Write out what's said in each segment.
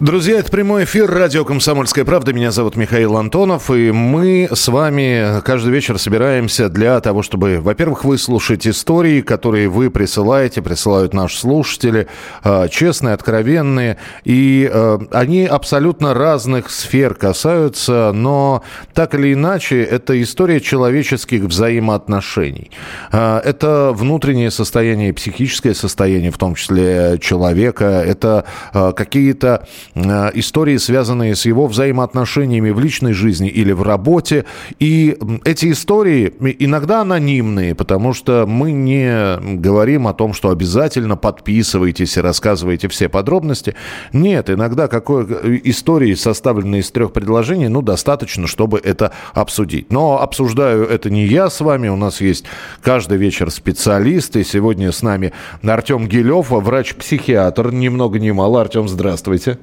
Друзья, это прямой эфир радио «Комсомольская правда». Меня зовут Михаил Антонов, и мы с вами каждый вечер собираемся для того, чтобы, во-первых, выслушать истории, которые вы присылаете, присылают наши слушатели, а, честные, откровенные, и а, они абсолютно разных сфер касаются, но так или иначе, это история человеческих взаимоотношений. А, это внутреннее состояние, психическое состояние, в том числе человека, это какие-то истории, связанные с его взаимоотношениями в личной жизни или в работе. И эти истории иногда анонимные, потому что мы не говорим о том, что обязательно подписывайтесь и рассказывайте все подробности. Нет, иногда какой истории, составленные из трех предложений, ну, достаточно, чтобы это обсудить. Но обсуждаю это не я с вами, у нас есть каждый вечер специалисты. Сегодня с нами Артем Гилев, врач-психиатр, ни много ни мало. Артем, здравствуйте.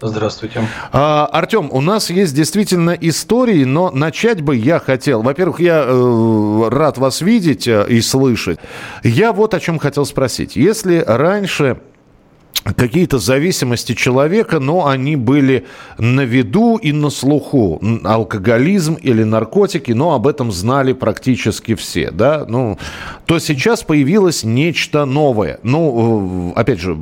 Здравствуйте. А, Артем, у нас есть действительно истории, но начать бы я хотел. Во-первых, я э, рад вас видеть э, и слышать. Я вот о чем хотел спросить. Если раньше какие-то зависимости человека, но они были на виду и на слуху. Алкоголизм или наркотики, но об этом знали практически все, да, ну, то сейчас появилось нечто новое. Ну, опять же,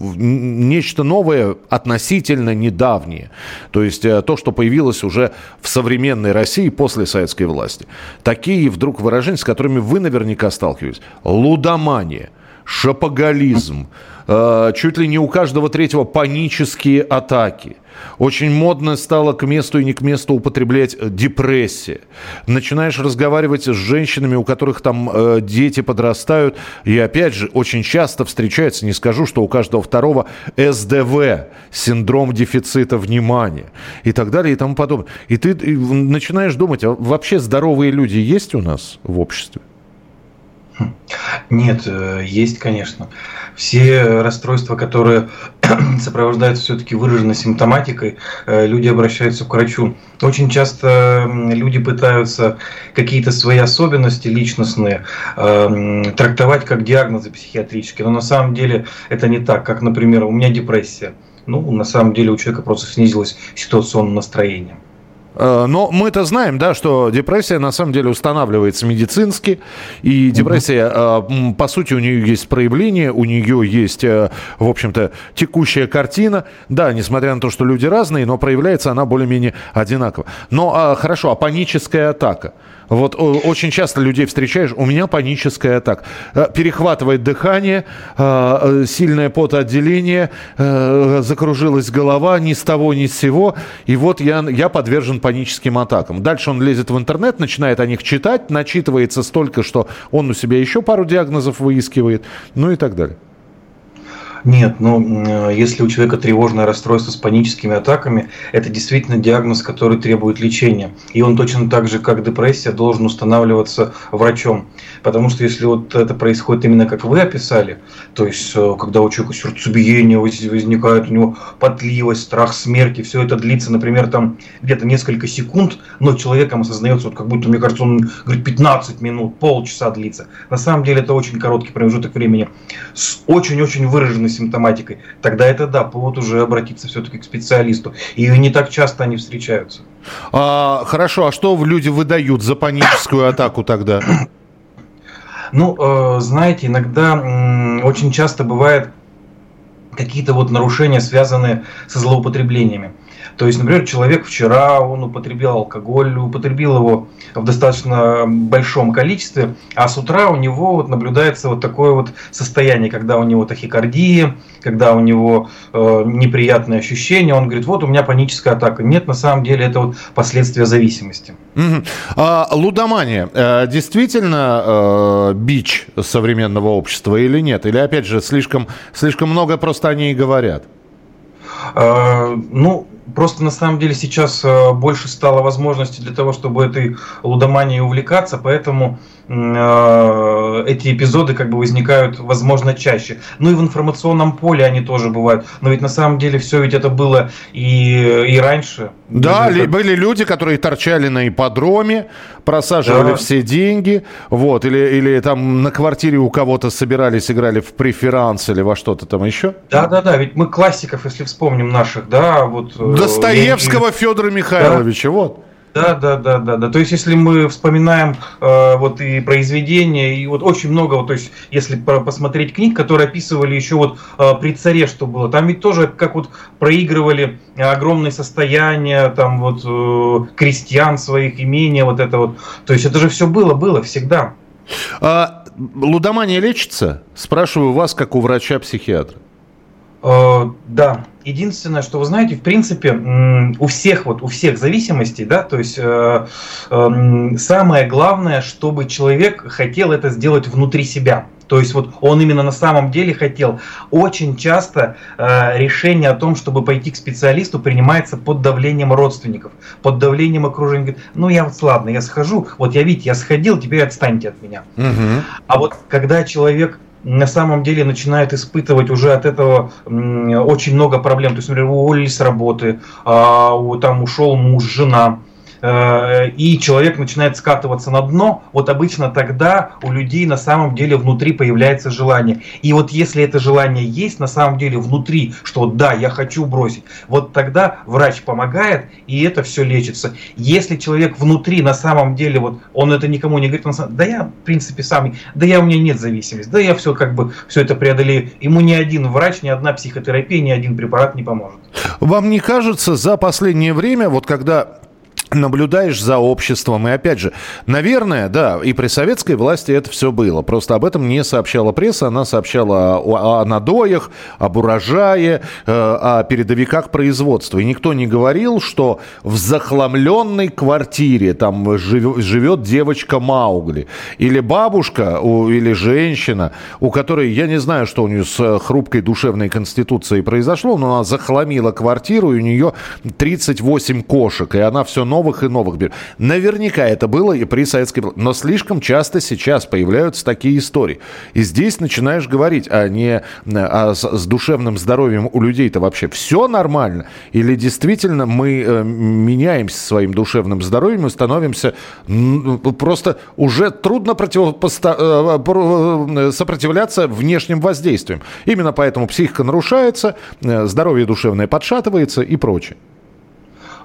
нечто новое относительно недавнее. То есть э, то, что появилось уже в современной России после советской власти. Такие вдруг выражения, с которыми вы наверняка сталкивались. Лудомания, шапоголизм, Э, чуть ли не у каждого третьего панические атаки. Очень модно стало к месту и не к месту употреблять э, депрессия. Начинаешь разговаривать с женщинами, у которых там э, дети подрастают, и опять же, очень часто встречается, не скажу, что у каждого второго СДВ, синдром дефицита внимания, и так далее, и тому подобное. И ты начинаешь думать, а вообще здоровые люди есть у нас в обществе? Нет, э, есть, конечно. Все расстройства, которые сопровождаются все-таки выраженной симптоматикой, э, люди обращаются к врачу. Очень часто люди пытаются какие-то свои особенности личностные э, трактовать как диагнозы психиатрические, но на самом деле это не так. Как, например, у меня депрессия. Ну, на самом деле у человека просто снизилось ситуационное настроение. Э, но мы-то знаем, да, что депрессия на самом деле устанавливается медицински, и депрессия, угу. по сути, у нее есть проявление, у нее есть, э, в общем-то, текущая картина. Да, несмотря на то, что люди разные, но проявляется она более-менее одинаково. Но а, хорошо, а паническая атака – вот очень часто людей встречаешь, у меня паническая атака. Э, перехватывает дыхание, э, э, сильное потоотделение, закружилась голова ни с того, ни с сего. И вот я, я подвержен паническим атакам. Дальше он лезет в интернет, начинает о них читать, начитывается столько, что он у себя еще пару диагнозов выискивает, ну и так далее. Нет, ну если у человека тревожное расстройство с паническими атаками, это действительно диагноз, который требует лечения. И он точно так же, как депрессия, должен устанавливаться врачом. Потому что если вот это происходит именно как вы описали, то есть э, когда у человека сердцебиение возникает, у него потливость, страх смерти, все это длится, например, там где-то несколько секунд, но человеком осознается, вот как будто, мне кажется, он говорит 15 минут, полчаса длится. На самом деле это очень короткий промежуток времени с очень-очень выраженной симптоматикой, тогда это да, повод уже обратиться все-таки к специалисту. И не так часто они встречаются. А, хорошо, а что люди выдают за паническую атаку тогда? Ну, э, знаете, иногда очень часто бывает какие-то вот нарушения, связанные со злоупотреблениями. То есть, например, человек вчера, он употребил алкоголь, употребил его в достаточно большом количестве, а с утра у него вот наблюдается вот такое вот состояние, когда у него тахикардия, когда у него э, неприятные ощущения, он говорит, вот у меня паническая атака. Нет, на самом деле это вот последствия зависимости. Угу. А, лудомания э, действительно э, бич современного общества или нет? Или опять же слишком, слишком много просто о ней говорят? Э, ну, Просто на самом деле сейчас э, больше стало возможностей для того, чтобы этой лудоманией увлекаться, поэтому эти эпизоды как бы возникают, возможно, чаще. Ну и в информационном поле они тоже бывают. Но ведь на самом деле все ведь это было и, и раньше. Да, ли, были люди, которые торчали на ипподроме, просаживали да. все деньги, вот, или, или там на квартире у кого-то собирались, играли в преферанс или во что-то там еще. Да, да, да, ведь мы классиков, если вспомним наших, да, вот. Э, Достоевского и... Федора Михайловича, да. вот. Да, да, да, да, да. То есть, если мы вспоминаем э, вот и произведения, и вот очень много, вот, то есть, если посмотреть книг, которые описывали еще вот э, при царе, что было, там ведь тоже как вот проигрывали огромные состояния, там вот э, крестьян своих, имения, вот это вот. То есть, это же все было, было всегда. А, лудомания лечится? Спрашиваю вас, как у врача-психиатра. Э, да, единственное, что вы знаете, в принципе, у всех вот у всех зависимостей, да, то есть э, э, самое главное, чтобы человек хотел это сделать внутри себя. То есть вот он именно на самом деле хотел. Очень часто э, решение о том, чтобы пойти к специалисту, принимается под давлением родственников, под давлением окружения. Говорит, ну я вот ладно, я схожу, вот я видите, я сходил, теперь отстаньте от меня. Угу. А вот когда человек на самом деле начинает испытывать уже от этого очень много проблем. То есть, например, уволились с работы, а, там ушел муж, жена, и человек начинает скатываться на дно, вот обычно тогда у людей на самом деле внутри появляется желание. И вот если это желание есть на самом деле внутри, что да, я хочу бросить, вот тогда врач помогает, и это все лечится. Если человек внутри на самом деле, вот он это никому не говорит, он сам, да я в принципе сам, да я у меня нет зависимости, да я все как бы все это преодолею. Ему ни один врач, ни одна психотерапия, ни один препарат не поможет. Вам не кажется за последнее время, вот когда наблюдаешь за обществом. И опять же, наверное, да, и при советской власти это все было. Просто об этом не сообщала пресса. Она сообщала о, о надоях, об урожае, э, о передовиках производства. И никто не говорил, что в захламленной квартире там жив, живет девочка Маугли. Или бабушка, у, или женщина, у которой, я не знаю, что у нее с хрупкой душевной конституцией произошло, но она захламила квартиру, и у нее 38 кошек, и она все новое новых и новых берет. Наверняка это было и при советской... Но слишком часто сейчас появляются такие истории. И здесь начинаешь говорить, а не а с, с душевным здоровьем у людей-то вообще все нормально? Или действительно мы э, меняемся своим душевным здоровьем и становимся просто уже трудно противопоста... Э, э, сопротивляться внешним воздействиям. Именно поэтому психика нарушается, э, здоровье душевное подшатывается и прочее.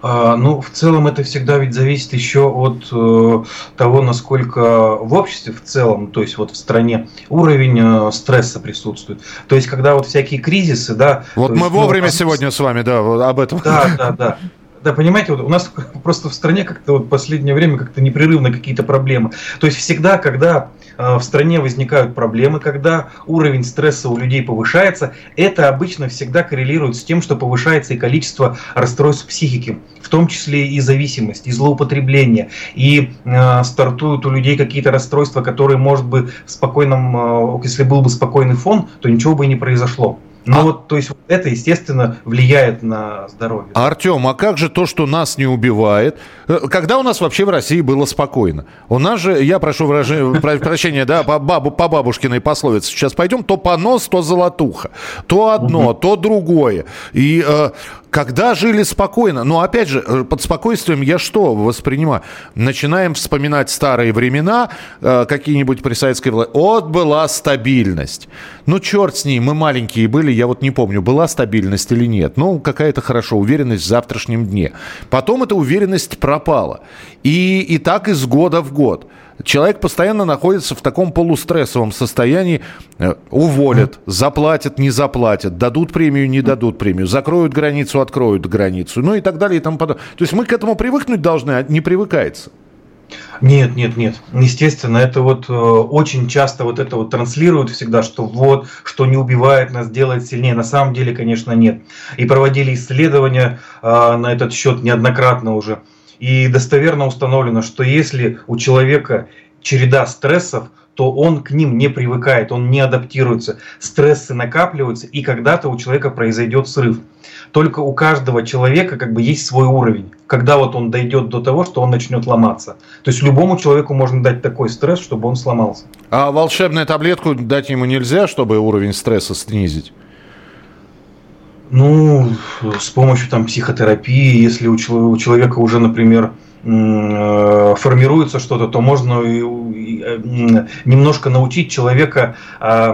А, ну, в целом это всегда ведь зависит еще от э, того, насколько в обществе в целом, то есть вот в стране уровень э, стресса присутствует. То есть когда вот всякие кризисы, да. Вот мы есть, ну, вовремя ну, сегодня с вами, да, об этом. Да, да, да. Да, понимаете, вот у нас просто в стране как-то вот последнее время как-то непрерывно какие-то проблемы. То есть всегда, когда э, в стране возникают проблемы, когда уровень стресса у людей повышается, это обычно всегда коррелирует с тем, что повышается и количество расстройств психики, в том числе и зависимость, и злоупотребление, и э, стартуют у людей какие-то расстройства, которые, может быть, в спокойном, э, если был бы спокойный фон, то ничего бы и не произошло. Ну а... вот, то есть это, естественно, влияет на здоровье. Артем, а как же то, что нас не убивает? Э, когда у нас вообще в России было спокойно? У нас же, я прошу выражения, прощения, да, по, бабу, по бабушкиной пословице, сейчас пойдем, то понос, то золотуха. То одно, то другое. И э, когда жили спокойно, но опять же, э, под спокойствием я что воспринимаю? Начинаем вспоминать старые времена, э, какие-нибудь при советской власти. Вот была стабильность. Ну, черт с ней, мы маленькие были, я вот не помню, была стабильность или нет. Ну, какая-то хорошо, уверенность в завтрашнем дне. Потом эта уверенность пропала. И, и так из года в год. Человек постоянно находится в таком полустрессовом состоянии. Э, уволят, заплатят, не заплатят, дадут премию, не дадут премию, закроют границу, откроют границу, ну и так далее и тому подобное. То есть мы к этому привыкнуть должны, а не привыкается. Нет, нет, нет. Естественно, это вот э, очень часто вот это вот транслируют всегда, что вот, что не убивает нас, делает сильнее. На самом деле, конечно, нет. И проводили исследования э, на этот счет неоднократно уже. И достоверно установлено, что если у человека череда стрессов, то он к ним не привыкает, он не адаптируется, стрессы накапливаются, и когда-то у человека произойдет срыв. Только у каждого человека как бы есть свой уровень, когда вот он дойдет до того, что он начнет ломаться. То есть любому человеку можно дать такой стресс, чтобы он сломался. А волшебную таблетку дать ему нельзя, чтобы уровень стресса снизить? Ну, с помощью там психотерапии, если у человека уже, например, формируется что-то, то можно э, немножко научить человека а,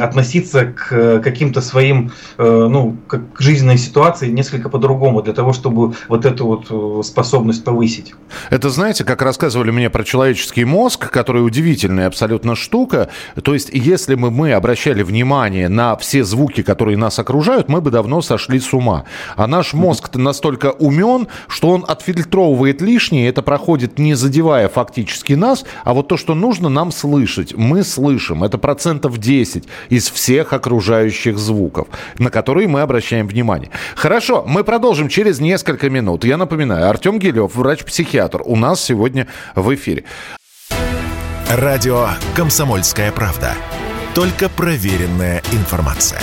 относиться к каким-то своим, э, ну, к жизненной ситуации несколько по-другому, для того, чтобы вот эту вот способность повысить. Это, знаете, как рассказывали мне про человеческий мозг, который удивительная абсолютно штука. То есть, если бы мы обращали внимание на все звуки, которые нас окружают, мы бы давно сошли с ума. А наш мозг настолько умен, что он отфильтровывает лишнее, лишнее, это проходит не задевая фактически нас, а вот то, что нужно нам слышать, мы слышим. Это процентов 10 из всех окружающих звуков, на которые мы обращаем внимание. Хорошо, мы продолжим через несколько минут. Я напоминаю, Артем Гелев, врач-психиатр, у нас сегодня в эфире. Радио «Комсомольская правда». Только проверенная информация.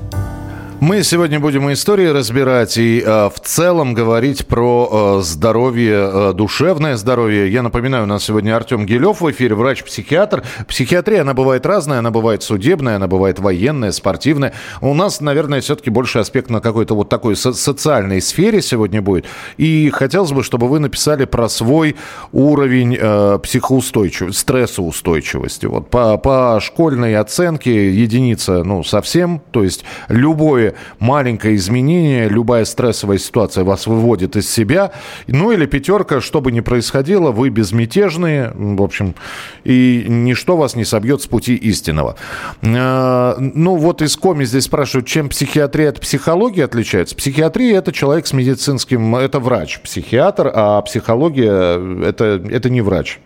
Мы сегодня будем истории разбирать и э, в целом говорить про э, здоровье, э, душевное здоровье. Я напоминаю, у нас сегодня Артем Гелев в эфире, врач-психиатр. Психиатрия, она бывает разная, она бывает судебная, она бывает военная, спортивная. У нас, наверное, все-таки больше аспект на какой-то вот такой со- социальной сфере сегодня будет. И хотелось бы, чтобы вы написали про свой уровень э, психоустойчивости, стрессоустойчивости. Вот по, по школьной оценке единица, ну, совсем, то есть любое маленькое изменение, любая стрессовая ситуация вас выводит из себя. Ну или пятерка, что бы ни происходило, вы безмятежные, в общем, и ничто вас не собьет с пути истинного. Э, ну вот из коми здесь спрашивают, чем психиатрия от психологии отличается. Психиатрия – это человек с медицинским, это врач, психиатр, а психология – это, это не врач.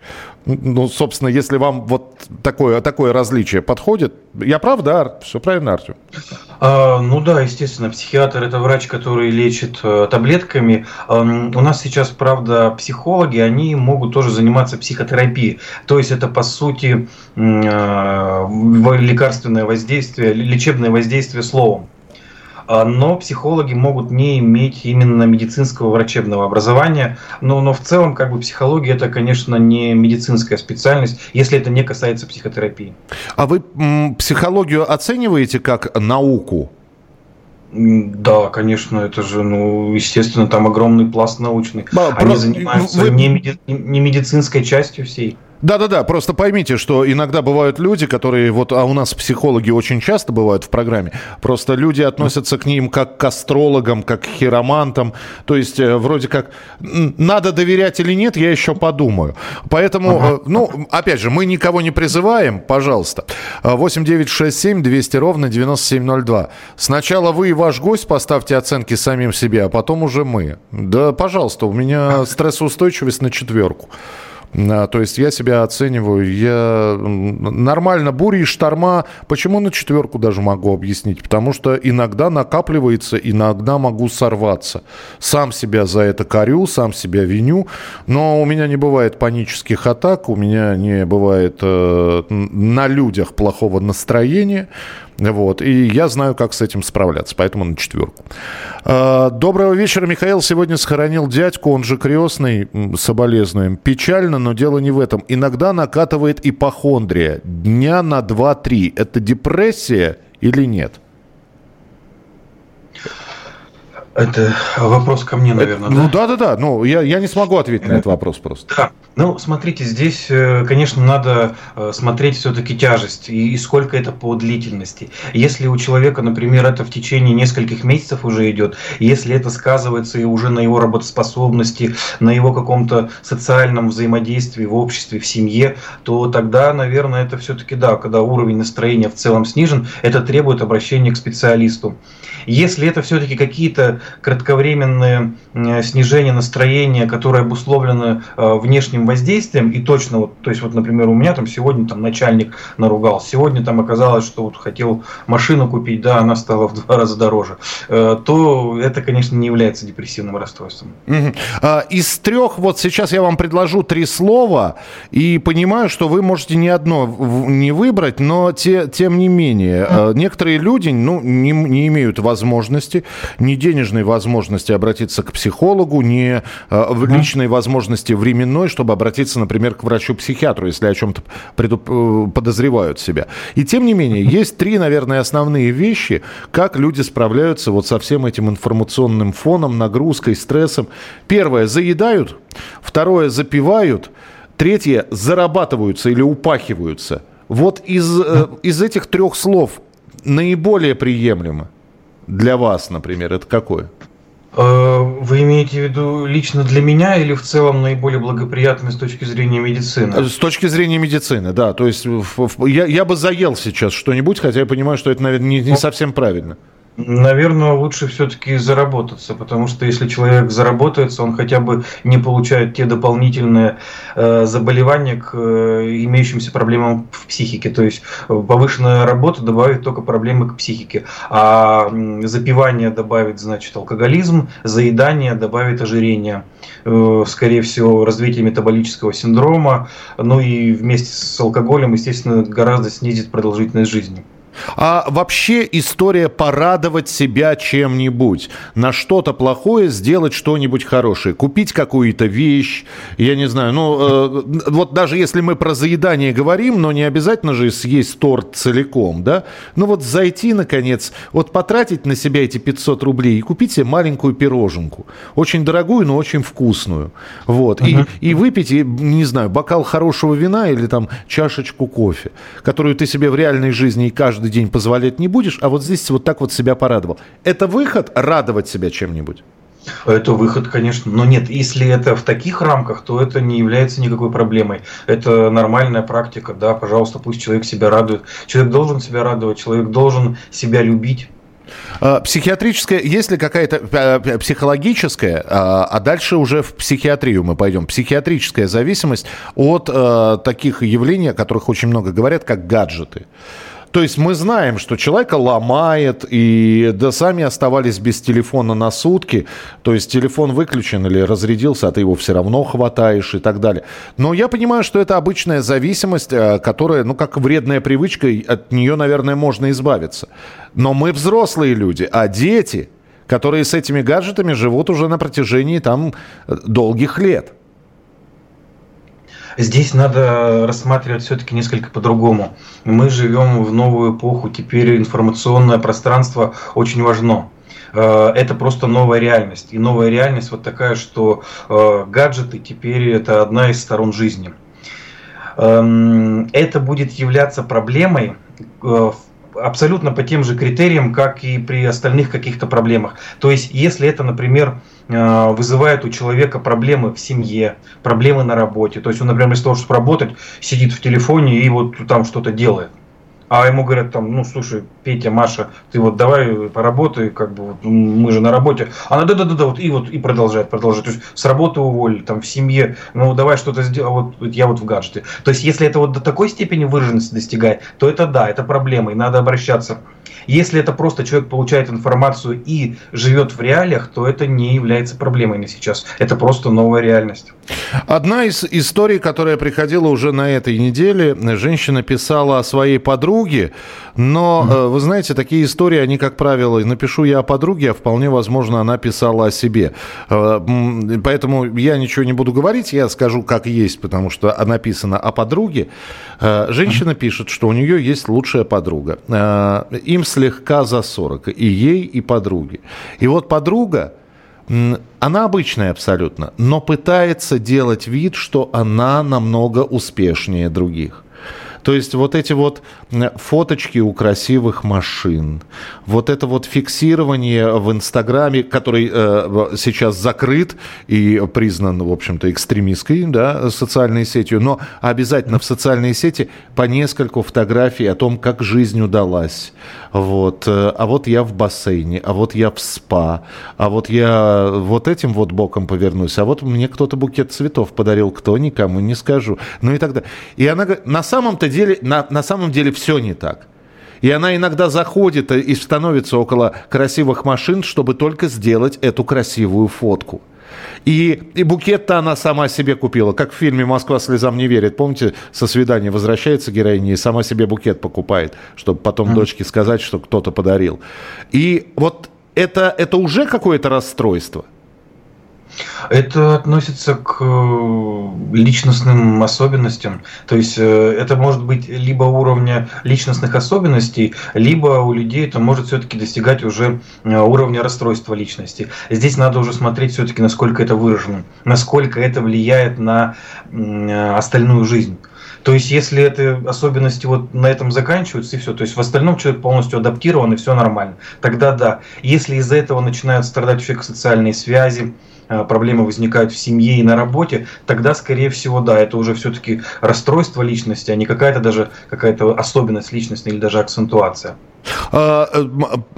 Ну, собственно, если вам вот такое, такое различие подходит, я прав, да? Все правильно, Артем? А, ну да, естественно, психиатр это врач, который лечит э, таблетками. Э, у нас сейчас, правда, психологи, они могут тоже заниматься психотерапией. То есть это, по сути, э, лекарственное воздействие, лечебное воздействие словом. А, но психологи могут не иметь именно медицинского врачебного образования, но, но в целом как бы психология это, конечно, не медицинская специальность, если это не касается психотерапии. А вы психологию оцениваете как науку? Да, конечно, это же, ну, естественно, там огромный пласт научный. Да, Они про... занимаются вы... не, меди... не медицинской частью всей. Да-да-да, просто поймите, что иногда бывают люди, которые, вот, а у нас психологи очень часто бывают в программе, просто люди относятся к ним как к астрологам, как к хиромантам, то есть э, вроде как надо доверять или нет, я еще подумаю. Поэтому, ага. Э, ну, опять же, мы никого не призываем, пожалуйста. 8 9 6 7 200 ровно 9702. Сначала вы и ваш гость поставьте оценки самим себе, а потом уже мы. Да, пожалуйста, у меня стрессоустойчивость на четверку. А, то есть я себя оцениваю, я нормально, бури и шторма, почему на четверку даже могу объяснить? Потому что иногда накапливается, иногда могу сорваться. Сам себя за это корю, сам себя виню, но у меня не бывает панических атак, у меня не бывает э, на людях плохого настроения, вот. И я знаю, как с этим справляться, поэтому на четверку. А, доброго вечера, Михаил. Сегодня сохранил дядьку, он же крестный, соболезнуем. Печально, но дело не в этом. Иногда накатывает ипохондрия. Дня на 2-3. Это депрессия или нет? Это вопрос ко мне, наверное, это, да? Ну да, да, да. Ну, я, я не смогу ответить на этот вопрос просто. Да. Ну, смотрите, здесь, э, конечно, надо э, смотреть все-таки тяжесть и, и сколько это по длительности. Если у человека, например, это в течение нескольких месяцев уже идет, если это сказывается и уже на его работоспособности, на его каком-то социальном взаимодействии в обществе, в семье, то тогда, наверное, это все-таки да, когда уровень настроения в целом снижен, это требует обращения к специалисту. Если это все-таки какие-то кратковременные снижения настроения, которые обусловлены внешним воздействием, и точно вот, то есть вот, например, у меня там сегодня там начальник наругал, сегодня там оказалось, что вот хотел машину купить, да, она стала в два раза дороже, то это, конечно, не является депрессивным расстройством. А, из трех, вот сейчас я вам предложу три слова, и понимаю, что вы можете ни одно не выбрать, но те, тем не менее, некоторые люди ну, не, не имеют возможности, ни денежной возможности обратиться к психологу, ни mm. личной возможности временной, чтобы обратиться, например, к врачу-психиатру, если о чем-то предуп... Э, подозревают себя. И тем не менее, есть три, наверное, основные вещи, как люди справляются вот со всем этим информационным фоном, нагрузкой, стрессом. Первое, заедают. Второе, запивают. Третье, зарабатываются или упахиваются. Вот из, э, из этих трех слов наиболее приемлемо для вас, например, это какое? Э, вы имеете в виду лично для меня или в целом наиболее благоприятный с точки зрения медицины? С точки зрения медицины, да. То есть я, я бы заел сейчас что-нибудь, хотя я понимаю, что это, наверное, не, не совсем правильно. Наверное, лучше все-таки заработаться, потому что если человек заработается, он хотя бы не получает те дополнительные э, заболевания к э, имеющимся проблемам в психике. То есть повышенная работа добавит только проблемы к психике, а запивание добавит, значит, алкоголизм, заедание добавит ожирение, э, скорее всего, развитие метаболического синдрома, ну и вместе с алкоголем, естественно, гораздо снизит продолжительность жизни. А вообще история порадовать себя чем-нибудь, на что-то плохое сделать что-нибудь хорошее, купить какую-то вещь, я не знаю, ну э, вот даже если мы про заедание говорим, но не обязательно же съесть торт целиком, да, ну вот зайти наконец, вот потратить на себя эти 500 рублей и купить себе маленькую пироженку, очень дорогую, но очень вкусную, вот, uh-huh. и, и выпить, и, не знаю, бокал хорошего вина или там чашечку кофе, которую ты себе в реальной жизни и каждый каждый день позволять не будешь, а вот здесь вот так вот себя порадовал. Это выход радовать себя чем-нибудь? Это выход, конечно. Но нет, если это в таких рамках, то это не является никакой проблемой. Это нормальная практика, да, пожалуйста, пусть человек себя радует. Человек должен себя радовать, человек должен себя любить. А, психиатрическая, есть ли какая-то а, психологическая, а, а дальше уже в психиатрию мы пойдем, психиатрическая зависимость от таких явлений, о которых очень много говорят, как гаджеты. То есть мы знаем, что человека ломает, и да сами оставались без телефона на сутки. То есть телефон выключен или разрядился, а ты его все равно хватаешь и так далее. Но я понимаю, что это обычная зависимость, э, которая, ну, как вредная привычка, от нее, наверное, можно избавиться. Но мы взрослые люди, а дети, которые с этими гаджетами живут уже на протяжении там долгих лет. Здесь надо рассматривать все-таки несколько по-другому. Мы живем в новую эпоху, теперь информационное пространство очень важно э, это просто новая реальность. И новая реальность вот такая, что э, гаджеты теперь это одна из сторон жизни. Эм, это будет являться проблемой э, абсолютно по тем же критериям, как и при остальных каких-то проблемах. То есть, если это, например, вызывает у человека проблемы в семье, проблемы на работе. То есть он, например, вместо того, чтобы работать, сидит в телефоне и вот там что-то делает. А ему говорят там, ну слушай, Петя, Маша, ты вот давай поработай, как бы вот, мы же на работе. Она да-да-да, вот и вот и продолжает, продолжает. То есть с работы уволили, там в семье, ну давай что-то сделай, вот я вот в гаджете. То есть если это вот до такой степени выраженности достигает, то это да, это проблема, и надо обращаться если это просто человек получает информацию и живет в реалиях, то это не является проблемой на сейчас. Это просто новая реальность. Одна из историй, которая приходила уже на этой неделе, женщина писала о своей подруге, но, mm-hmm. вы знаете, такие истории, они, как правило, напишу я о подруге, а вполне возможно, она писала о себе. Э, поэтому я ничего не буду говорить, я скажу, как есть, потому что написано о подруге. Э, женщина mm-hmm. пишет, что у нее есть лучшая подруга. Им слегка за 40, и ей, и подруге. И вот подруга, она обычная абсолютно, но пытается делать вид, что она намного успешнее других. То есть вот эти вот фоточки у красивых машин, вот это вот фиксирование в Инстаграме, который э, сейчас закрыт и признан, в общем-то, экстремистской да, социальной сетью, но обязательно в социальные сети по нескольку фотографий о том, как жизнь удалась. Вот. Э, а вот я в бассейне, а вот я в спа, а вот я вот этим вот боком повернусь, а вот мне кто-то букет цветов подарил, кто никому не скажу. Ну и так далее. И она на самом-то деле, на, на самом деле все не так. И она иногда заходит и становится около красивых машин, чтобы только сделать эту красивую фотку. И, и букет-то она сама себе купила, как в фильме «Москва слезам не верит». Помните, со свидания возвращается героиня и сама себе букет покупает, чтобы потом mm. дочке сказать, что кто-то подарил. И вот это, это уже какое-то расстройство. Это относится к э, личностным особенностям. То есть э, это может быть либо уровня личностных особенностей, либо у людей это может все-таки достигать уже э, уровня расстройства личности. Здесь надо уже смотреть все-таки, насколько это выражено, насколько это влияет на остальную жизнь. То есть, если это особенности вот на этом заканчиваются и все, то есть в остальном человек полностью адаптирован и все нормально, тогда да. Если из-за этого начинают страдать у социальные связи, проблемы возникают в семье и на работе, тогда, скорее всего, да, это уже все-таки расстройство личности, а не какая-то даже какая-то особенность личности или даже акцентуация. А, э,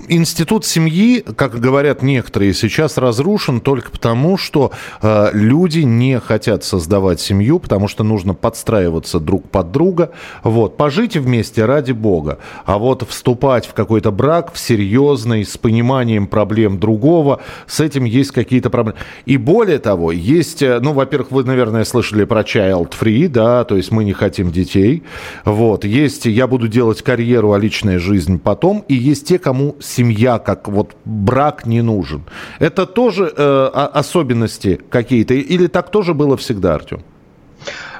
институт семьи, как говорят некоторые, сейчас разрушен только потому, что э, люди не хотят создавать семью, потому что нужно подстраиваться друг под друга. Вот. Пожить вместе ради бога. А вот вступать в какой-то брак, в серьезный, с пониманием проблем другого, с этим есть какие-то проблемы. И более того, есть, э, ну, во-первых, вы, наверное, слышали про child free, да, то есть мы не хотим детей. Вот. Есть, я буду делать карьеру, а личная жизнь потом потом, и есть те, кому семья, как вот брак не нужен. Это тоже э, особенности какие-то, или так тоже было всегда, Артем?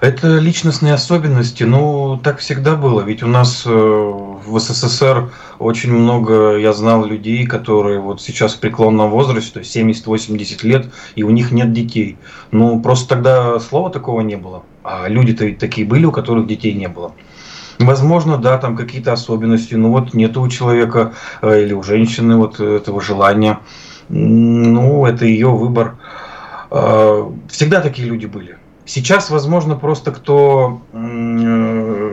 Это личностные особенности, ну, так всегда было. Ведь у нас э, в СССР очень много, я знал людей, которые вот сейчас в преклонном возрасте, то есть 70-80 лет, и у них нет детей. Ну, просто тогда слова такого не было. А люди-то такие были, у которых детей не было. Возможно, да, там какие-то особенности, но вот нет у человека э, или у женщины вот этого желания. Ну, это ее выбор. Э, всегда такие люди были. Сейчас, возможно, просто кто э,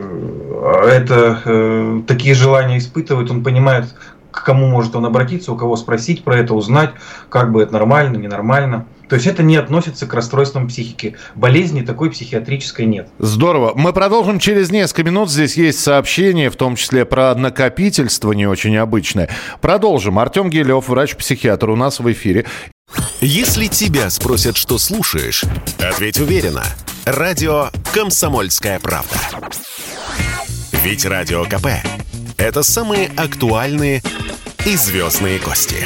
это такие желания испытывает, он понимает, к кому может он обратиться, у кого спросить про это, узнать, как бы это нормально, ненормально. То есть это не относится к расстройствам психики. Болезни такой психиатрической нет. Здорово. Мы продолжим через несколько минут. Здесь есть сообщение, в том числе про накопительство не очень обычное. Продолжим. Артем Гелев, врач-психиатр, у нас в эфире. Если тебя спросят, что слушаешь, ответь уверенно. Радио «Комсомольская правда». Ведь Радио КП – это самые актуальные и звездные гости.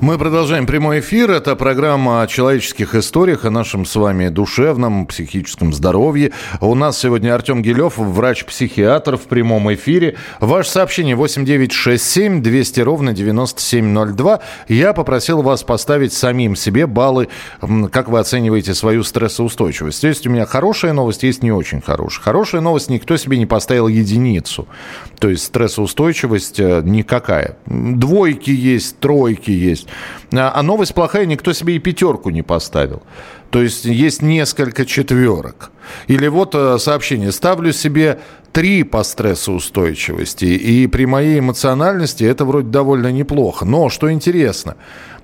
Мы продолжаем прямой эфир. Это программа о человеческих историях, о нашем с вами душевном, психическом здоровье. У нас сегодня Артем Гелев, врач-психиатр в прямом эфире. Ваше сообщение 8967 200 ровно 9702. Я попросил вас поставить самим себе баллы, как вы оцениваете свою стрессоустойчивость. Есть у меня хорошая новость, есть не очень хорошая. Хорошая новость, никто себе не поставил единицу. То есть стрессоустойчивость э, никакая. Двойки есть, тройки есть. А, а новость плохая, никто себе и пятерку не поставил. То есть есть несколько четверок. Или вот э, сообщение. Ставлю себе три по стрессоустойчивости. И при моей эмоциональности это вроде довольно неплохо. Но что интересно,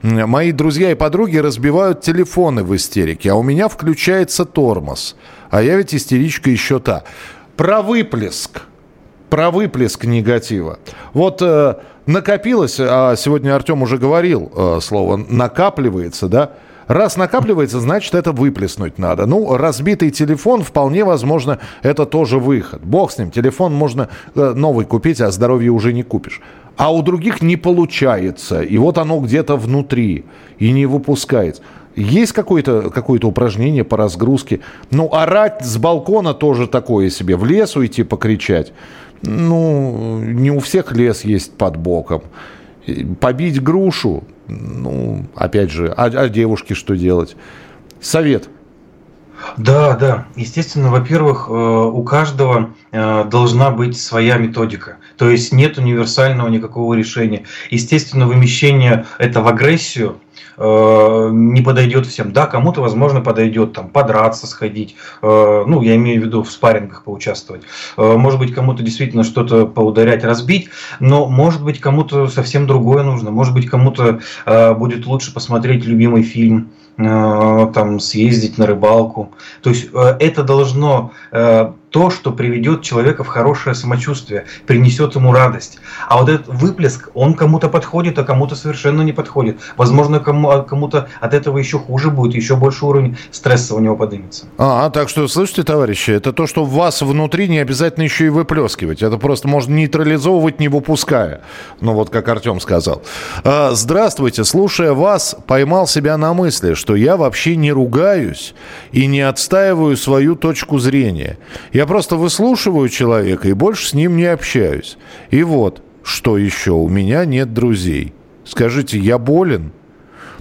мои друзья и подруги разбивают телефоны в истерике, а у меня включается тормоз. А я ведь истеричка еще та. Про выплеск про выплеск негатива. Вот э, накопилось, а сегодня Артем уже говорил э, слово накапливается, да? Раз накапливается, значит, это выплеснуть надо. Ну, разбитый телефон, вполне возможно, это тоже выход. Бог с ним, телефон можно э, новый купить, а здоровье уже не купишь. А у других не получается. И вот оно где-то внутри и не выпускается. Есть какое-то какое упражнение по разгрузке? Ну, орать с балкона тоже такое себе. В лес уйти покричать. Ну, не у всех лес есть под боком. Побить грушу, ну, опять же, а, а девушке что делать? Совет. Да, да. Естественно, во-первых, э, у каждого э, должна быть своя методика. То есть нет универсального никакого решения. Естественно, вымещение это в агрессию Э, не подойдет всем. Да, кому-то, возможно, подойдет там подраться, сходить. Э, ну, я имею в виду в спаррингах поучаствовать. Э, может быть, кому-то действительно что-то поударять, разбить, но может быть, кому-то совсем другое нужно. Может быть, кому-то будет лучше посмотреть любимый фильм там съездить на рыбалку. То есть это должно то, что приведет человека в хорошее самочувствие, принесет ему радость. А вот этот выплеск, он кому-то подходит, а кому-то совершенно не подходит. Возможно, а кому-то от этого еще хуже будет, еще больше уровень стресса у него поднимется. А, так что, слышите, товарищи, это то, что в вас внутри не обязательно еще и выплескивать. Это просто можно нейтрализовывать, не выпуская. Ну, вот как Артем сказал. А, здравствуйте, слушая вас, поймал себя на мысли, что я вообще не ругаюсь и не отстаиваю свою точку зрения. Я просто выслушиваю человека и больше с ним не общаюсь. И вот, что еще, у меня нет друзей. Скажите, я болен?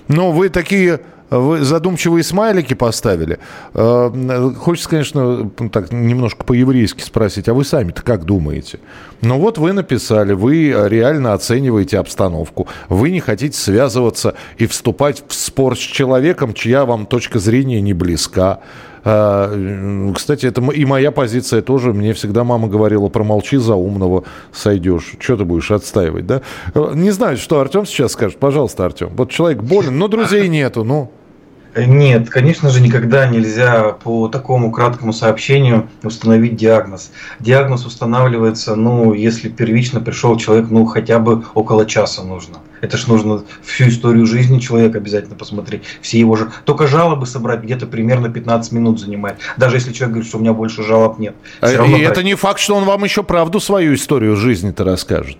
Но вы такие вы задумчивые смайлики поставили. Э, хочется, конечно, так немножко по-еврейски спросить, а вы сами-то как думаете? Ну вот вы написали, вы реально оцениваете обстановку, вы не хотите связываться и вступать в спор с человеком, чья вам точка зрения не близка. А, кстати, это и моя позиция тоже. Мне всегда мама говорила, промолчи за умного, сойдешь. Что ты будешь отстаивать, да? Не знаю, что Артем сейчас скажет. Пожалуйста, Артем. Вот человек болен, но друзей нету, ну... Нет, конечно же, никогда нельзя по такому краткому сообщению установить диагноз. Диагноз устанавливается, ну, если первично пришел человек, ну, хотя бы около часа нужно. Это ж нужно всю историю жизни человека обязательно посмотреть. Все его же... Только жалобы собрать где-то примерно 15 минут занимает. Даже если человек говорит, что у меня больше жалоб нет. А, и это не факт, что он вам еще правду свою историю жизни-то расскажет.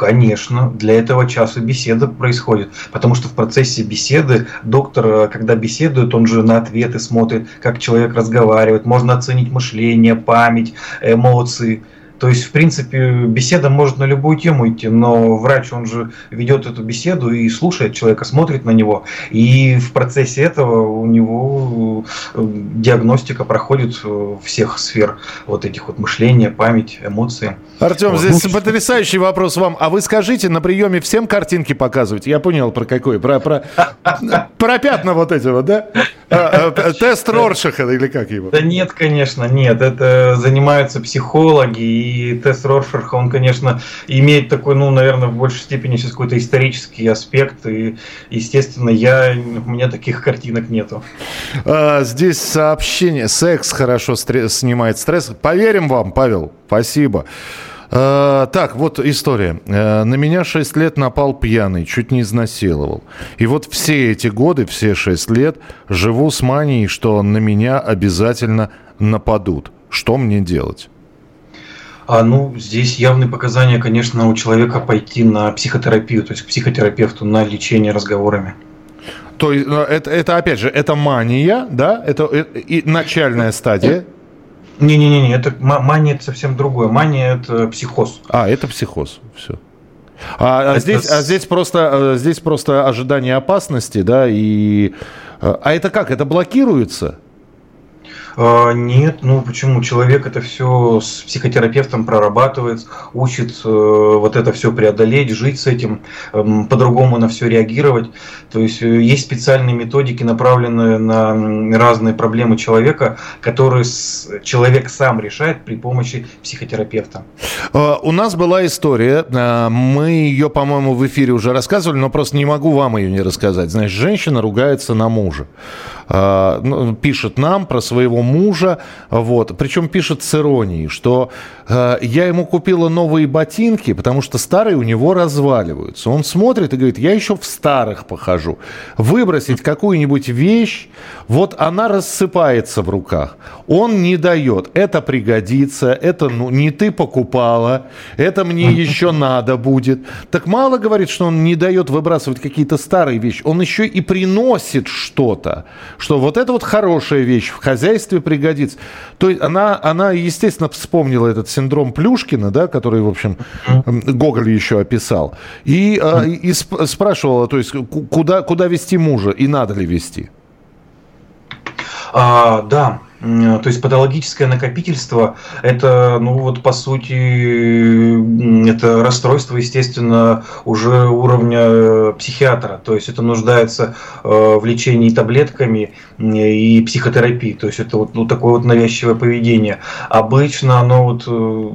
Конечно, для этого часа беседа происходит, потому что в процессе беседы доктор, э, когда беседует, он же на ответы смотрит, как человек разговаривает, можно оценить мышление, память, эмоции. То есть, в принципе, беседа может на любую тему идти, но врач, он же ведет эту беседу и слушает человека, смотрит на него. И в процессе этого у него э, диагностика проходит э, всех сфер вот этих вот мышления, память, эмоции. Артем, вот. здесь ну, потрясающий вопрос вам. А вы скажите, на приеме всем картинки показывать? Я понял, про какой. Про, про, про пятна вот эти вот, да? А, а, тест Роршаха или как его? Да нет, конечно, нет. Это занимаются психологи и тест Роршаха, он, конечно, имеет такой, ну, наверное, в большей степени сейчас какой-то исторический аспект, и, естественно, я, у меня таких картинок нету. А, здесь сообщение. Секс хорошо снимает стресс. Поверим вам, Павел. Спасибо. Uh, так, вот история. Uh, на меня 6 лет напал пьяный, чуть не изнасиловал. И вот все эти годы, все 6 лет, живу с манией, что на меня обязательно нападут. Что мне делать? А, ну, здесь явные показания, конечно, у человека пойти на психотерапию, то есть к психотерапевту на лечение разговорами. То есть это, это опять же, это мания, да? Это и начальная стадия. Не-не-не, это мания это совсем другое. Мания это психоз. А, это психоз. Все. А, а, здесь, а здесь, просто, здесь просто ожидание опасности, да, и... А это как? Это блокируется? А, нет, ну почему? Человек это все с психотерапевтом прорабатывает, учит э, вот это все преодолеть, жить с этим, эм, по-другому на все реагировать. То есть э, есть специальные методики, направленные на разные проблемы человека, которые человек сам решает при помощи психотерапевта. А, у нас была история, а, мы ее, по-моему, в эфире уже рассказывали, но просто не могу вам ее не рассказать. Значит, женщина ругается на мужа. Ну, пишет нам про своего мужа, вот, причем пишет с иронией, что э, я ему купила новые ботинки, потому что старые у него разваливаются. Он смотрит и говорит, я еще в старых похожу. Выбросить какую-нибудь вещь, вот она рассыпается в руках. Он не дает. Это пригодится, это ну, не ты покупала, это мне еще надо будет. Так мало говорит, что он не дает выбрасывать какие-то старые вещи. Он еще и приносит что-то, что вот это вот хорошая вещь, в хозяйстве пригодится. То есть она, она естественно, вспомнила этот синдром Плюшкина, да, который, в общем, Гоголь еще описал, и, э, и спрашивала, то есть куда, куда вести мужа и надо ли вести? А, да, то есть патологическое накопительство – это, ну вот по сути, это расстройство, естественно, уже уровня э, психиатра. То есть это нуждается э, в лечении таблетками и психотерапии. То есть это вот ну, такое вот навязчивое поведение. Обычно оно вот э,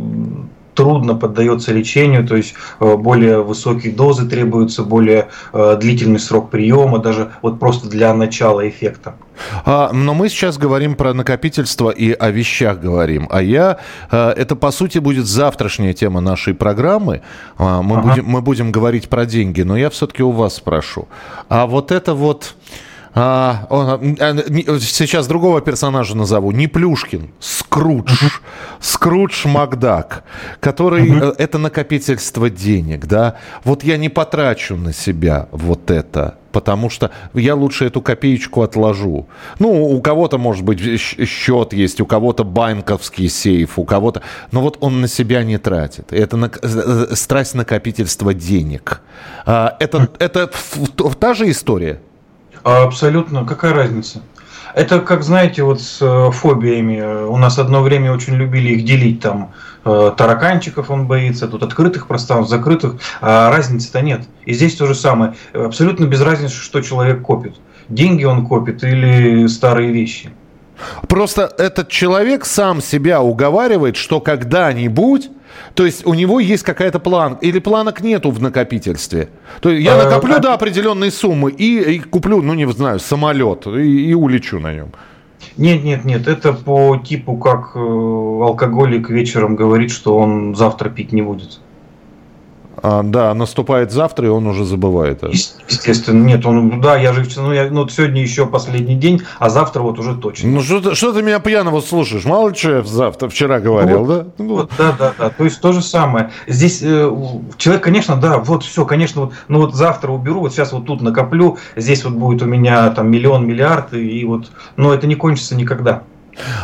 трудно поддается лечению, то есть э, более высокие дозы требуются, более э, длительный срок приема, даже вот просто для начала эффекта. А, но мы сейчас говорим про накопительство и о вещах говорим. А я, э, это по сути будет завтрашняя тема нашей программы. А, мы, ага. будем, мы будем говорить про деньги, но я все-таки у вас спрошу. А вот это вот... А, он, а, сейчас другого персонажа назову. Не Плюшкин, Скрудж. Скрудж Макдак, который uh это накопительство денег, да. Вот я не потрачу на себя вот это, потому что я лучше эту копеечку отложу. Ну, у кого-то, может быть, счет есть, у кого-то банковский сейф, у кого-то... Но вот он на себя не тратит. Это на... Э, э, страсть накопительства денег. А, это, это та же история? Абсолютно. Какая разница? Это, как знаете, вот с э, фобиями. У нас одно время очень любили их делить там. Э, тараканчиков он боится, тут открытых пространств, закрытых. А разницы-то нет. И здесь то же самое. Абсолютно без разницы, что человек копит. Деньги он копит или старые вещи. Просто этот человек сам себя уговаривает, что когда-нибудь то есть у него есть какая-то план, или планок нету в накопительстве. То есть я э, накоплю до определенной суммы и, и куплю, ну не знаю, самолет и, и улечу на нем. Нет, нет, нет, это по типу, как э, алкоголик вечером говорит, что он завтра пить не будет. А, да, наступает завтра, и он уже забывает. Естественно, нет, он, да, я же, ну, я, ну, сегодня еще последний день, а завтра вот уже точно. Ну, что, что ты меня пьяного слушаешь? Мало ли что я завтра, вчера говорил, вот, да? Ну, вот, да, да, да, то есть то же самое. Здесь э, человек, конечно, да, вот все, конечно, вот, ну вот завтра уберу, вот сейчас вот тут накоплю, здесь вот будет у меня там миллион, миллиард, и, и вот, но это не кончится никогда.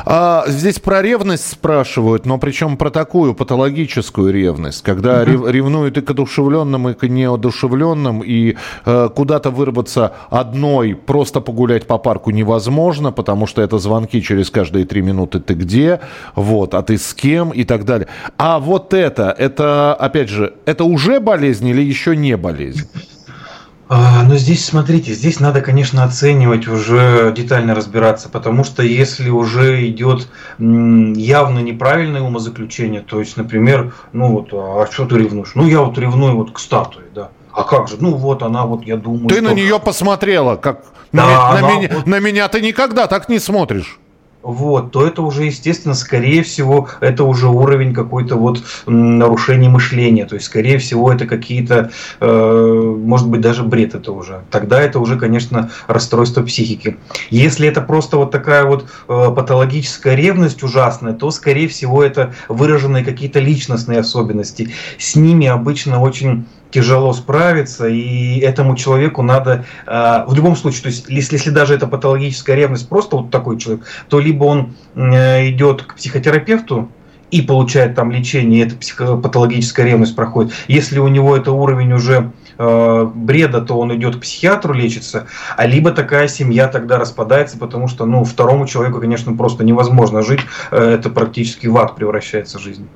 А, здесь про ревность спрашивают, но причем про такую патологическую ревность, когда uh ревнуют и к одушевленным, и к неодушевленным, и э, куда-то вырваться одной, просто погулять по парку невозможно, потому что это звонки через каждые три минуты «ты где?», вот, а ты с кем и так далее. А вот это, это, опять же, это уже болезнь или еще не болезнь? А, но здесь, смотрите, здесь надо, конечно, оценивать, уже детально разбираться, потому что если уже идет явно неправильное умозаключение, то есть, например, ну вот, а что ты ревнуешь? Ну, я вот ревную вот к статуе, да. А как же? Ну вот она, вот я думаю. Ты что... на нее посмотрела, как да, на, на, меня, вот... на меня ты никогда так не смотришь вот, то это уже, естественно, скорее всего, это уже уровень какой-то вот нарушения мышления. То есть, скорее всего, это какие-то, э, может быть, даже бред это уже. Тогда это уже, конечно, расстройство психики. Если это просто вот такая вот э, патологическая ревность ужасная, то, скорее всего, это выраженные какие-то личностные особенности. С ними обычно очень тяжело справиться, и этому человеку надо э, в любом случае, то есть если, если даже это патологическая ревность, просто вот такой человек, то либо он э, идет к психотерапевту, и получает там лечение, и эта психопатологическая ревность проходит. Если у него это уровень уже э, бреда, то он идет к психиатру лечиться, а либо такая семья тогда распадается, потому что ну, второму человеку, конечно, просто невозможно жить, э, это практически в ад превращается жизнь.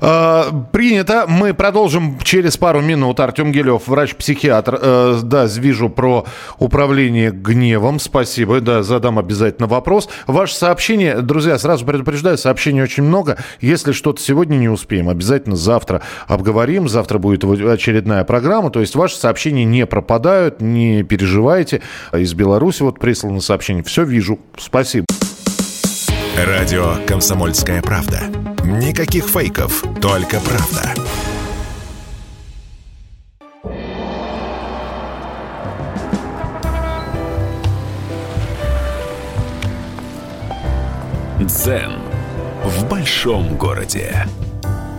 А, принято. Мы продолжим через пару минут. Артем Гелев, врач-психиатр. Э, да, вижу про управление гневом. Спасибо. Да, задам обязательно вопрос. Ваше сообщение, друзья, сразу предупреждаю, сообщений очень много. Если что-то сегодня не успеем, обязательно завтра обговорим. Завтра будет очередная программа. То есть ваши сообщения не пропадают, не переживайте. Из Беларуси вот прислано сообщение. Все вижу. Спасибо. Радио «Комсомольская правда». Никаких фейков, только правда. Дзен в большом городе.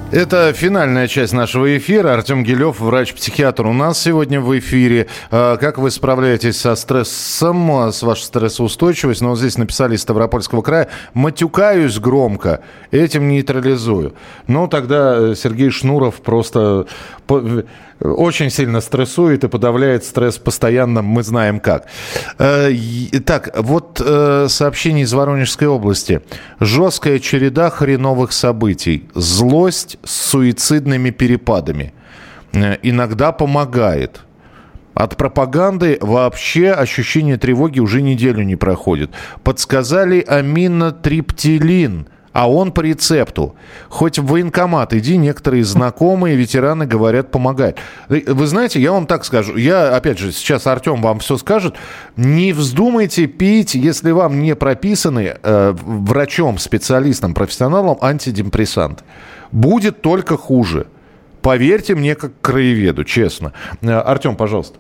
Это финальная часть нашего эфира. Артем Гелев, врач-психиатр, у нас сегодня в эфире. А, как вы справляетесь со стрессом, с вашей стрессоустойчивостью? Ну, вот здесь написали из Ставропольского края. Матюкаюсь громко, этим нейтрализую. Ну, тогда Сергей Шнуров просто очень сильно стрессует и подавляет стресс постоянно, мы знаем как. Э, так, вот э, сообщение из Воронежской области. Жесткая череда хреновых событий. Злость с суицидными перепадами. Э, иногда помогает. От пропаганды вообще ощущение тревоги уже неделю не проходит. Подсказали аминотриптилин – а он по рецепту. Хоть в военкомат иди, некоторые знакомые ветераны говорят, помогает. Вы знаете, я вам так скажу, я, опять же, сейчас Артем вам все скажет, не вздумайте пить, если вам не прописаны э, врачом, специалистом, профессионалом антидепрессанты. Будет только хуже. Поверьте мне, как краеведу, честно. Э, Артем, пожалуйста.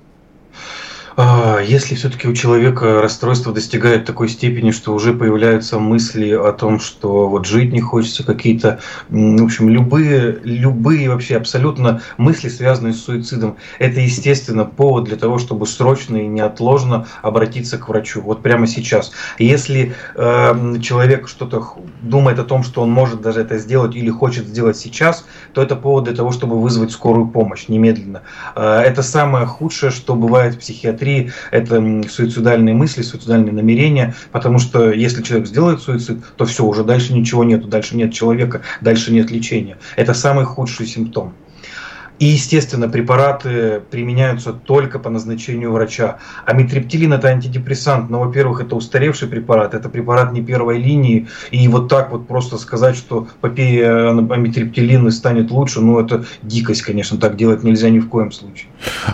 А, если все-таки у человека расстройство достигает такой степени, что уже появляются мысли о том, что вот жить не хочется, какие-то, в общем, любые, любые вообще абсолютно мысли, связанные с суицидом, это, естественно, повод для того, чтобы срочно и неотложно обратиться к врачу. Вот прямо сейчас. Если э, человек что-то думает о том, что он может даже это сделать или хочет сделать сейчас, то это повод для того, чтобы вызвать скорую помощь немедленно. Э, это самое худшее, что бывает в психиатрии психиатрии это суицидальные мысли, суицидальные намерения, потому что если человек сделает суицид, то все, уже дальше ничего нету, дальше нет человека, дальше нет лечения. Это самый худший симптом. И, естественно, препараты применяются только по назначению врача. Амитриптилин это антидепрессант, но, во-первых, это устаревший препарат, это препарат не первой линии. И вот так вот просто сказать, что попей амитриптилин и станет лучше, ну это дикость, конечно, так делать нельзя ни в коем случае.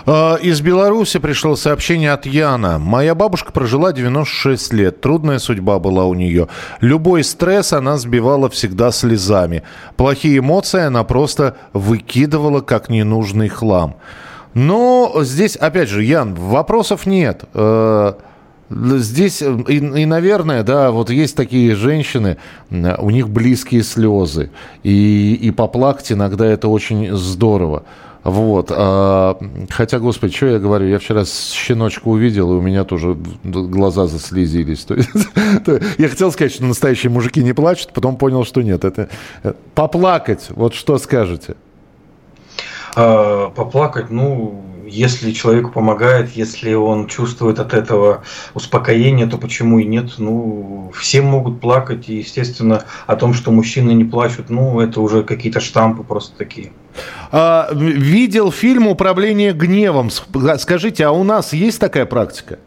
А, из Беларуси пришло сообщение от Яна. Моя бабушка прожила 96 лет. Трудная судьба была у нее. Любой стресс она сбивала всегда слезами. Плохие эмоции она просто выкидывала как ненужный хлам. Но здесь, опять же, Ян, вопросов нет. Э, здесь, и, и, наверное, да, вот есть такие женщины, у них близкие слезы. И, и поплакать иногда это очень здорово. Вот. А, хотя, господи, что я говорю, я вчера щеночку увидел, и у меня тоже глаза заслезились. То есть, я хотел сказать, что настоящие мужики не плачут, потом понял, что нет. Это э, поплакать, вот что скажете? А, поплакать, ну, если человеку помогает, если он чувствует от этого успокоение, то почему и нет? Ну, все могут плакать, и, естественно, о том, что мужчины не плачут, ну, это уже какие-то штампы просто такие. А, видел фильм «Управление гневом». Скажите, а у нас есть такая практика?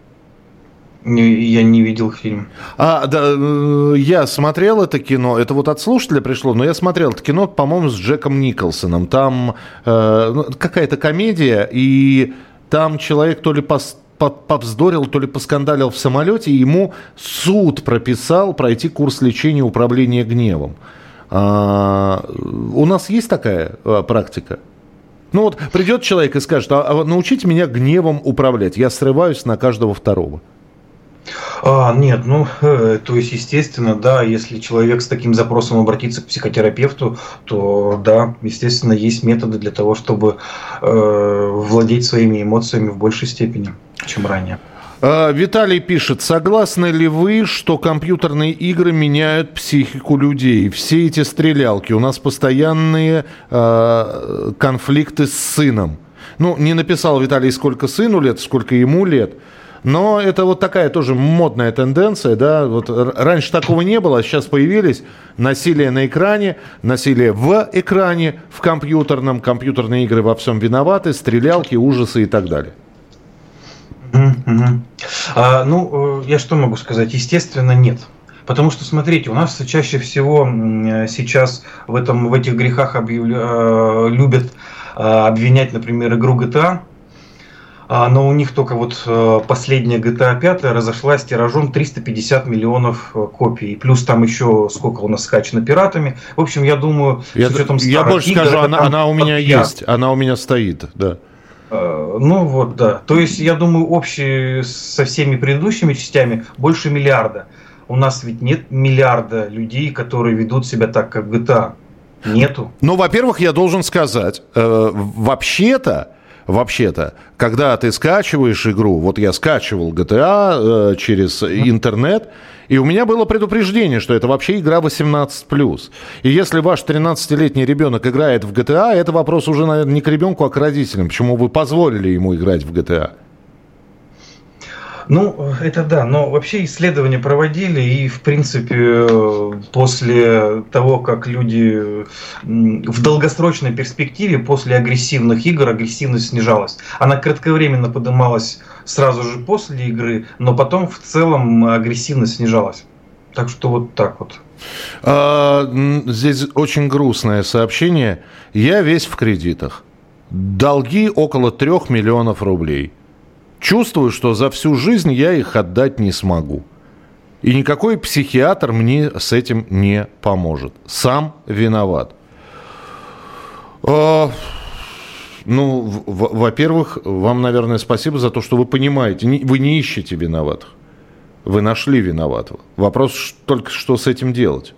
Я не видел фильм. А, да, э, я смотрел это кино. Это вот от слушателя пришло, но я смотрел это кино, по-моему, с Джеком Николсоном. Там э, ну, какая-то комедия, и там человек то ли пос повздорил, то ли поскандалил в самолете, и ему суд прописал пройти курс лечения управления гневом. А, у нас есть такая а, практика? Ну вот придет человек и скажет, а, а научите меня гневом управлять. Я срываюсь на каждого второго. А, нет, ну, э, то есть, естественно, да, если человек с таким запросом обратится к психотерапевту, то да, естественно, есть методы для того, чтобы э, владеть своими эмоциями в большей степени, чем ранее. А, Виталий пишет, согласны ли вы, что компьютерные игры меняют психику людей? Все эти стрелялки, у нас постоянные э, конфликты с сыном. Ну, не написал Виталий, сколько сыну лет, сколько ему лет. Но это вот такая тоже модная тенденция, да, вот раньше такого не было, а сейчас появились насилие на экране, насилие в экране, в компьютерном, компьютерные игры во всем виноваты, стрелялки, ужасы и так далее. А, ну, э, я что могу сказать? Естественно, нет. Потому что, смотрите, у нас чаще всего сейчас в, этом, в этих грехах объявля... Э, любят э, обвинять, например, игру GTA, но у них только вот э, последняя GTA 5 разошлась тиражом 350 миллионов э, копий. Плюс там еще сколько у нас скачано пиратами. В общем, я думаю, я, с учетом Я больше игр, скажу, она, она у меня есть, она у меня стоит, да. Э, ну вот, да. То есть, я думаю, общий со всеми предыдущими частями больше миллиарда. У нас ведь нет миллиарда людей, которые ведут себя так, как GTA. Нету. Ну, во-первых, я должен сказать, э, вообще-то, вообще-то, когда ты скачиваешь игру, вот я скачивал GTA э, через интернет, и у меня было предупреждение, что это вообще игра 18+. И если ваш 13-летний ребенок играет в GTA, это вопрос уже, наверное, не к ребенку, а к родителям. Почему вы позволили ему играть в GTA? Ну, это да, но вообще исследования проводили, и, в принципе, после того, как люди в долгосрочной перспективе, после агрессивных игр, агрессивность снижалась. Она кратковременно поднималась сразу же после игры, но потом в целом агрессивность снижалась. Так что вот так вот. А, здесь очень грустное сообщение. Я весь в кредитах. Долги около трех миллионов рублей. Чувствую, что за всю жизнь я их отдать не смогу. И никакой психиатр мне с этим не поможет. Сам виноват. А, ну, во-первых, вам, наверное, спасибо за то, что вы понимаете. Вы не ищете виноватых. Вы нашли виноватого. Вопрос только, что с этим делать.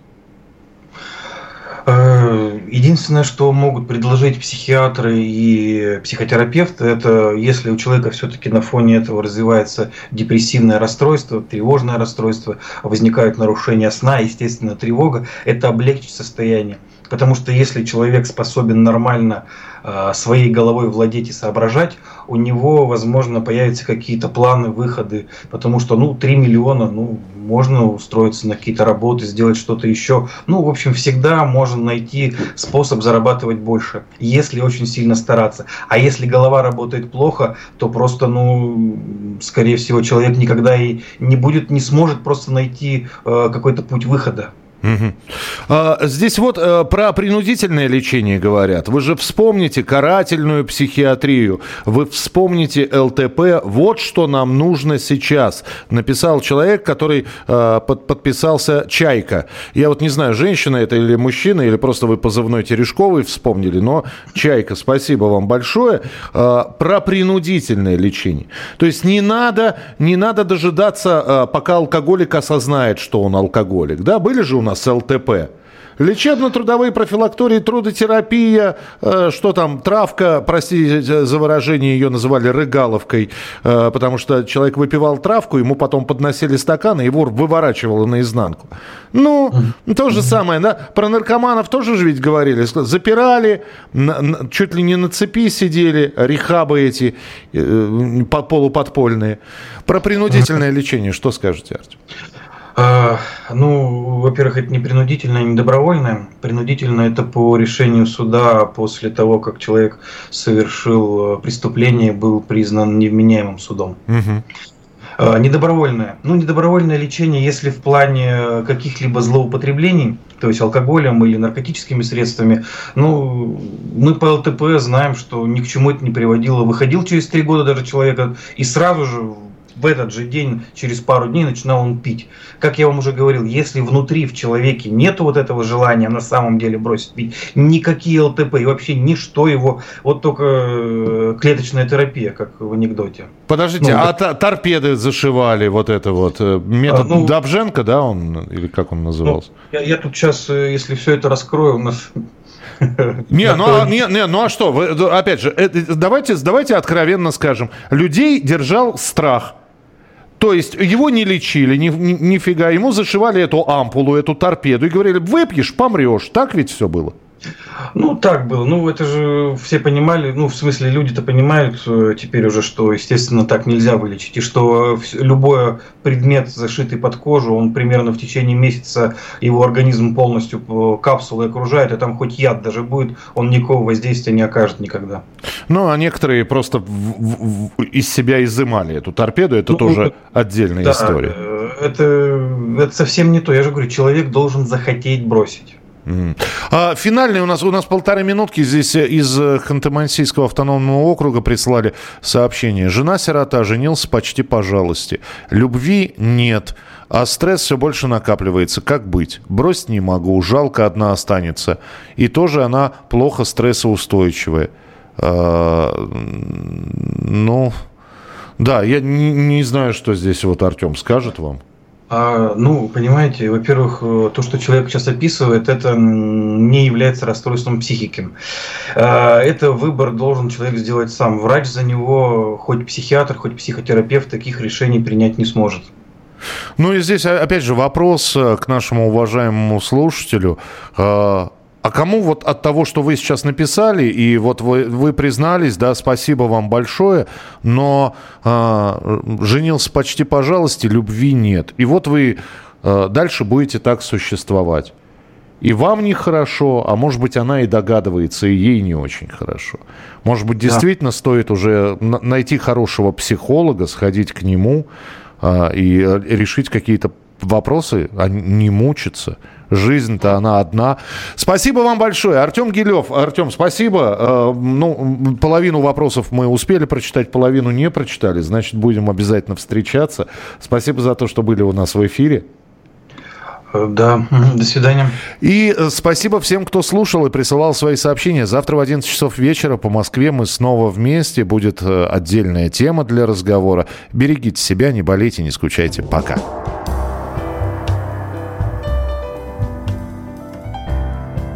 Э, единственное, что могут предложить психиатры и психотерапевты, это если у человека все-таки на фоне этого развивается депрессивное расстройство, тревожное расстройство, возникают нарушения сна, естественно, тревога, это облегчить состояние. Потому что если человек способен нормально э, своей головой владеть и соображать, у него, возможно, появятся какие-то планы, выходы. Потому что, ну, 3 миллиона, ну, можно устроиться на какие-то работы, сделать что-то еще. Ну, в общем, всегда можно найти способ зарабатывать больше, если очень сильно стараться. А если голова работает плохо, то просто, ну, скорее всего, человек никогда и не будет, не сможет просто найти э, какой-то путь выхода. Угу. Здесь вот э, про принудительное лечение говорят. Вы же вспомните карательную психиатрию, вы вспомните ЛТП. Вот что нам нужно сейчас. Написал человек, который э, подписался «Чайка». Я вот не знаю, женщина это или мужчина, или просто вы позывной Терешковый вспомнили, но «Чайка», спасибо вам большое. Э, про принудительное лечение. То есть не надо, не надо дожидаться, пока алкоголик осознает, что он алкоголик. Да, были же у нас нас ЛТП. Лечебно-трудовые профилактории, трудотерапия, э, что там, травка, простите за выражение, ее называли рыгаловкой, э, потому что человек выпивал травку, ему потом подносили стакан, и его выворачивало наизнанку. Ну, то же самое, да, про наркоманов тоже же ведь говорили, запирали, на, на, чуть ли не на цепи сидели, рехабы эти э, полуподпольные. Про принудительное лечение что скажете, Артем? А, ну, во-первых, это не принудительное, не добровольное. Принудительно это по решению суда после того, как человек совершил э, преступление, был признан невменяемым судом. Угу. Недобровольное. Ну, недобровольное лечение, если в плане каких-либо злоупотреблений, то есть алкоголем или наркотическими средствами, ну, мы по ЛТП знаем, что ни к чему это не приводило. Выходил через три года даже человека и сразу же в этот же день, через пару дней начинал он пить. Как я вам уже говорил, если внутри в человеке нет вот этого желания на самом деле бросить пить, никакие ЛТП и вообще ничто его, вот только э, клеточная терапия, как в анекдоте. Подождите, ну, а так... торпеды зашивали, вот это вот, э, метод а, ну, Добженко, да, он, или как он назывался? Ну, я, я тут сейчас, э, если все это раскрою, у нас не, ну, а, не, не, ну а что? Вы, опять же, давайте, давайте откровенно скажем. Людей держал страх. То есть его не лечили, ни, ни, нифига. Ему зашивали эту ампулу, эту торпеду и говорили, выпьешь, помрешь. Так ведь все было? Ну, так было. Ну, это же все понимали, ну, в смысле, люди-то понимают э, теперь уже, что, естественно, так нельзя вылечить, и что любой предмет, зашитый под кожу, он примерно в течение месяца его организм полностью капсулой окружает, и там хоть яд даже будет, он никакого воздействия не окажет никогда. Ну, а некоторые просто в, в, из себя изымали эту торпеду, это ну, тоже отдельная да, история. Э, это, это совсем не то. Я же говорю, человек должен захотеть бросить. А, финальный у нас, у нас полторы минутки. Здесь э, из э, Ханты-Мансийского автономного округа прислали сообщение. Жена-сирота, женился почти по жалости. Любви нет, а стресс все больше накапливается. Как быть? Бросить не могу, жалко одна останется. И тоже она плохо стрессоустойчивая. А, ну, да, я не, не знаю, что здесь вот Артем скажет вам. А, ну, понимаете, во-первых, э, то, что человек сейчас описывает, это не является расстройством психики. А, это выбор должен человек сделать сам. Врач за него, хоть психиатр, хоть психотерапевт, таких решений принять не сможет. Ну и здесь, опять же, вопрос э, к нашему уважаемому слушателю. А, а кому вот от того, что вы сейчас написали, и вот вы, вы признались, да, спасибо вам большое, но э, женился почти по жалости, любви нет. И вот вы э, дальше будете так существовать. И вам нехорошо, а может быть, она и догадывается, и ей не очень хорошо. Может быть, действительно да. стоит уже найти хорошего психолога, сходить к нему э, и решить какие-то вопросы, а не мучиться. Жизнь-то она одна. Спасибо вам большое. Артем Гилев. Артем, спасибо. Э, ну, половину вопросов мы успели прочитать, половину не прочитали. Значит, будем обязательно встречаться. Спасибо за то, что были у нас в эфире. Э, да, до свидания. И э, спасибо всем, кто слушал и присылал свои сообщения. Завтра в 11 часов вечера по Москве мы снова вместе. Будет отдельная тема для разговора. Берегите себя, не болейте, не скучайте. Пока.